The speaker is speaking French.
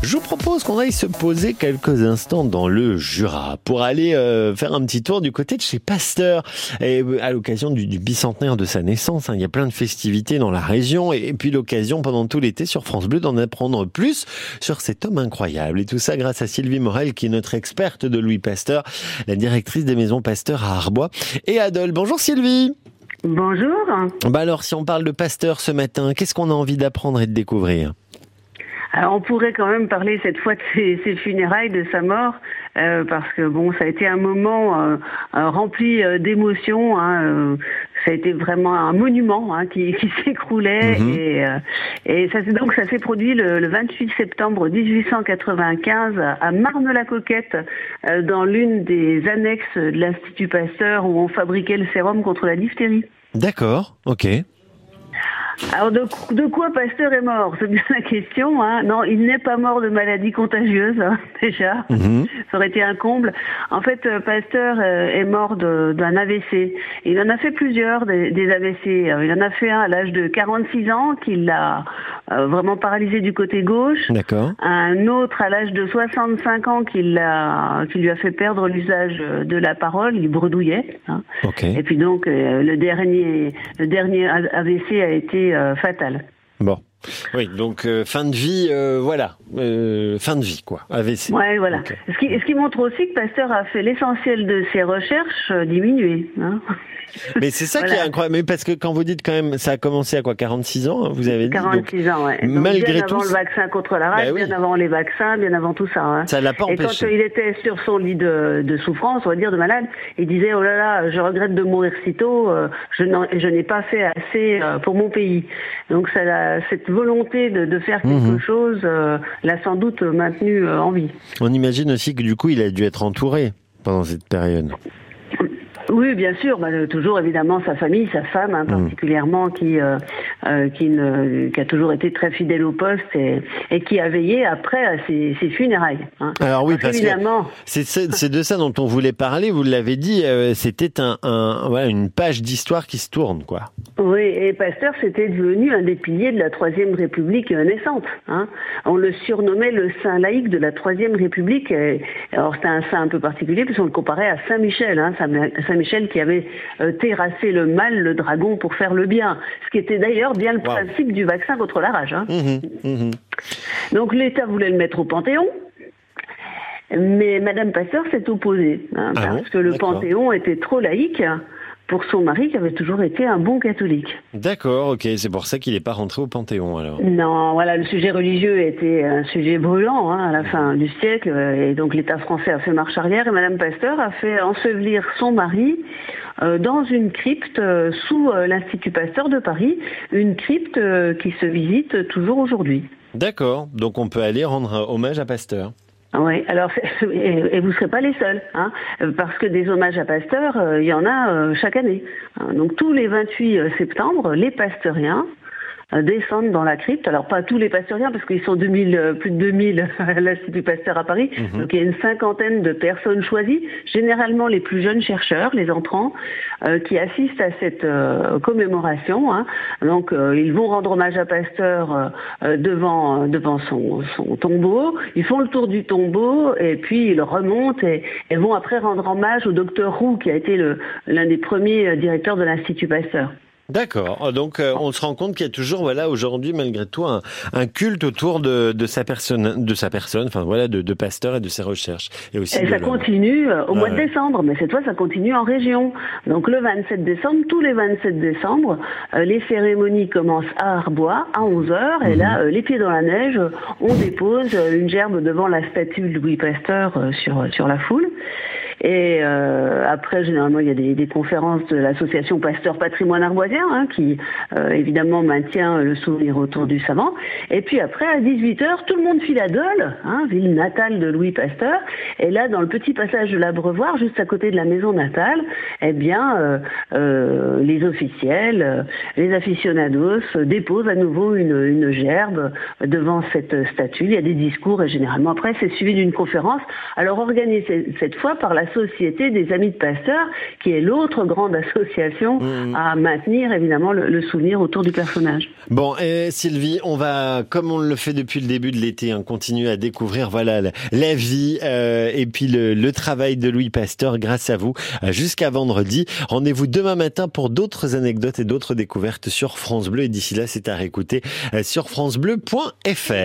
Je vous propose qu'on aille se poser quelques instants dans le Jura pour aller euh, faire un petit tour du côté de chez Pasteur et euh, à l'occasion du, bicentenaire de sa naissance. Hein, il y a plein de festivités dans la région et, puis l'occasion pendant tout l'été sur France Bleu d'en apprendre plus sur cet homme incroyable. Et tout ça grâce à Sylvie Morel qui est notre experte de Louis Pasteur, la directrice des maisons Pasteur à Arbois et Adol. Bonjour Sylvie. Bonjour. Bah alors si on parle de Pasteur ce matin, qu'est-ce qu'on a envie d'apprendre et de découvrir? Alors on pourrait quand même parler cette fois de ses, funérailles, de sa mort, euh, parce que bon, ça a été un moment euh, euh, rempli d'émotions. Hein, ça a été vraiment un monument hein, qui, qui s'écroulait mhm. et, et ça donc ça s'est produit le, le, 28 septembre 1895 à Marne-la-Coquette, dans l'une des annexes de l'Institut Pasteur où on fabriquait le sérum contre la diphtérie. D'accord, ok. Alors de, de, quoi Pasteur est mort? C'est bien la question. Hein. Non, il n'est pas mort de maladie contagieuse hein, déjà. Mhm. Ça aurait été un comble. En fait, euh, Pasteur euh, est mort d'un AVC. Il en a fait plusieurs des, des, AVC. Il en a fait un à l'âge de 46 ans qui l'a euh, vraiment paralysé du côté gauche. D'accord. Un autre à l'âge de 65 ans qui, l'a, qui lui a fait perdre l'usage de la parole. Il bredouillait. Hein. Et puis donc le dernier, le dernier AVC a été euh, fatale. Bon. Oui, donc euh, fin de vie, euh, voilà, fin de vie quoi, AVC. Ouais, voilà. Ce, qui, ce, qui, montre aussi que Pasteur a fait l'essentiel de ses recherches diminuer. Hein mais c'est ça qui est incroyable. Mais parce que quand vous dites quand même, ça a commencé à quoi 46 ans, hein, vous avez dit 46 ans, ouais. malgré bien avant le vaccin contre la rage, bah bien avant les vaccins, bien avant tout ça. Hein. Ça l'a pas empêché. Et quand il était sur son lit de, de, souffrance, on va dire de malade, il disait oh là là, je regrette de mourir si tôt. Euh, je n'ai pas fait assez euh, pour mon pays. Donc ça, cette volonté de, de faire quelque mhm. chose euh, l'a sans doute maintenu en vie. On imagine aussi que du coup, il a dû être entouré pendant cette période. Oui, bien sûr. Bah, toujours évidemment sa famille, sa femme hein, mm. particulièrement, qui euh, euh, qui, ne, qui a toujours été très fidèle au poste et, et qui a veillé après à ses, ses funérailles. Hein. Alors oui, parce, évidemment, que c'est de ça dont on voulait parler. Vous l'avez dit, euh, c'était un, un voilà, une page d'histoire qui se tourne, quoi. Oui, et Pasteur, c'était devenu un des piliers de la Troisième République naissante. Hein. On le surnommait le saint laïque de la Troisième République. alors c'était un saint un peu particulier puisqu'on le comparait à Saint Michel. Saint Michel qui avait euh, terrassé le mal, le dragon, pour faire le bien. Ce qui était d'ailleurs bien le principe du vaccin contre la rage. Hein. Mmh mmh Donc l'État voulait le mettre au Panthéon. Mais Madame Pasteur s'est opposée, hein, ah parce que le Panthéon était trop laïque pour son mari qui avait toujours été un bon catholique. D'accord, ok, c'est pour ça qu'il n'est pas rentré au Panthéon alors. Non, voilà, le sujet religieux était un sujet brûlant hein, à la fin du siècle, et donc l'État français a fait marche arrière et Madame Pasteur a fait ensevelir son mari euh, dans une crypte euh, sous euh, l'Institut Pasteur de Paris, une crypte qui se visite toujours aujourd'hui. D'accord, donc on peut aller rendre hommage à Pasteur. Oui, alors et, vous ne serez pas les seuls, hein, parce que des hommages à Pasteur, euh, il y en a euh, chaque année. Hein, donc tous les 28 euh, septembre, les pasteuriens descendent dans la crypte. Alors pas tous les pasteuriens parce qu'ils sont 2000, euh, plus de 2000 à l'Institut Pasteur à Paris. Mhm. Donc il y a une cinquantaine de personnes choisies, généralement les plus jeunes chercheurs, les entrants, euh, qui assistent à cette commémoration. Hein. Donc ils vont rendre hommage à Pasteur devant devant son, son, tombeau. Ils font le tour du tombeau et puis ils remontent et, et vont après rendre hommage au docteur Roux qui a été l'un des premiers directeurs de l'Institut Pasteur. D'accord. Ah, donc euh, on se rend compte qu'il y a toujours, voilà, aujourd'hui malgré tout, un, un culte autour de, de, sa personne, de sa personne, enfin voilà, de, de Pasteur et de ses recherches. Et aussi. Et ça continue euh, au mois de décembre, mais cette fois ça continue en région. Donc le 27 décembre, tous les 27 décembre, euh, les cérémonies commencent à Arbois à 11 h et là, mhm. les pieds dans la neige, on dépose une gerbe devant la statue de Louis Pasteur sur sur la foule. Et euh, après, généralement, il y a des, des conférences de l'association Pasteur Patrimoine Arboisien, hein, qui euh, évidemment maintient le souvenir autour du savant. Et puis après, à 18h, tout le monde file à Dole, hein, ville natale de Louis Pasteur. Et là, dans le petit passage de l'Abreuvoir, juste à côté de la maison natale, eh bien, euh, euh les officiels, euh, les aficionados déposent à nouveau une, une gerbe devant cette statue. Il y a des discours et généralement après, c'est suivi d'une conférence. Alors organisée cette fois par la Société des Amis de Pasteur, qui est l'autre grande association mmh. à maintenir évidemment le, souvenir autour du personnage. Bon, et Sylvie, on va, comme on le fait depuis le début de l'été, hein, continuer à découvrir voilà la, vie euh, et puis le, travail de Louis Pasteur grâce à vous euh, jusqu'à vendredi. Rendez-vous demain matin pour d'autres anecdotes et d'autres découvertes sur France Bleu. Et d'ici là, c'est à réécouter euh, sur francebleu.fr.